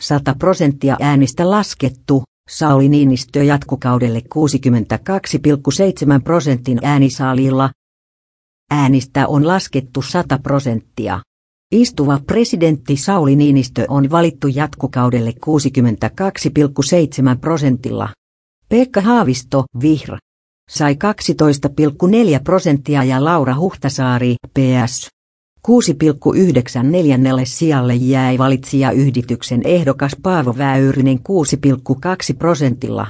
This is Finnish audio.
100 prosenttia äänistä laskettu, Sauli Niinistö jatkukaudelle 62,7 prosentin äänisaalilla. Äänistä on laskettu 100 prosenttia. Istuva presidentti Sauli Niinistö on valittu jatkukaudelle 62,7 prosentilla. Pekka Haavisto, Vihra, sai 12,4 prosenttia ja Laura Huhtasaari, PS, 6,94 sijalle jäi valitsijayhdityksen ehdokas Paavo Väyrynen 6,2 prosentilla.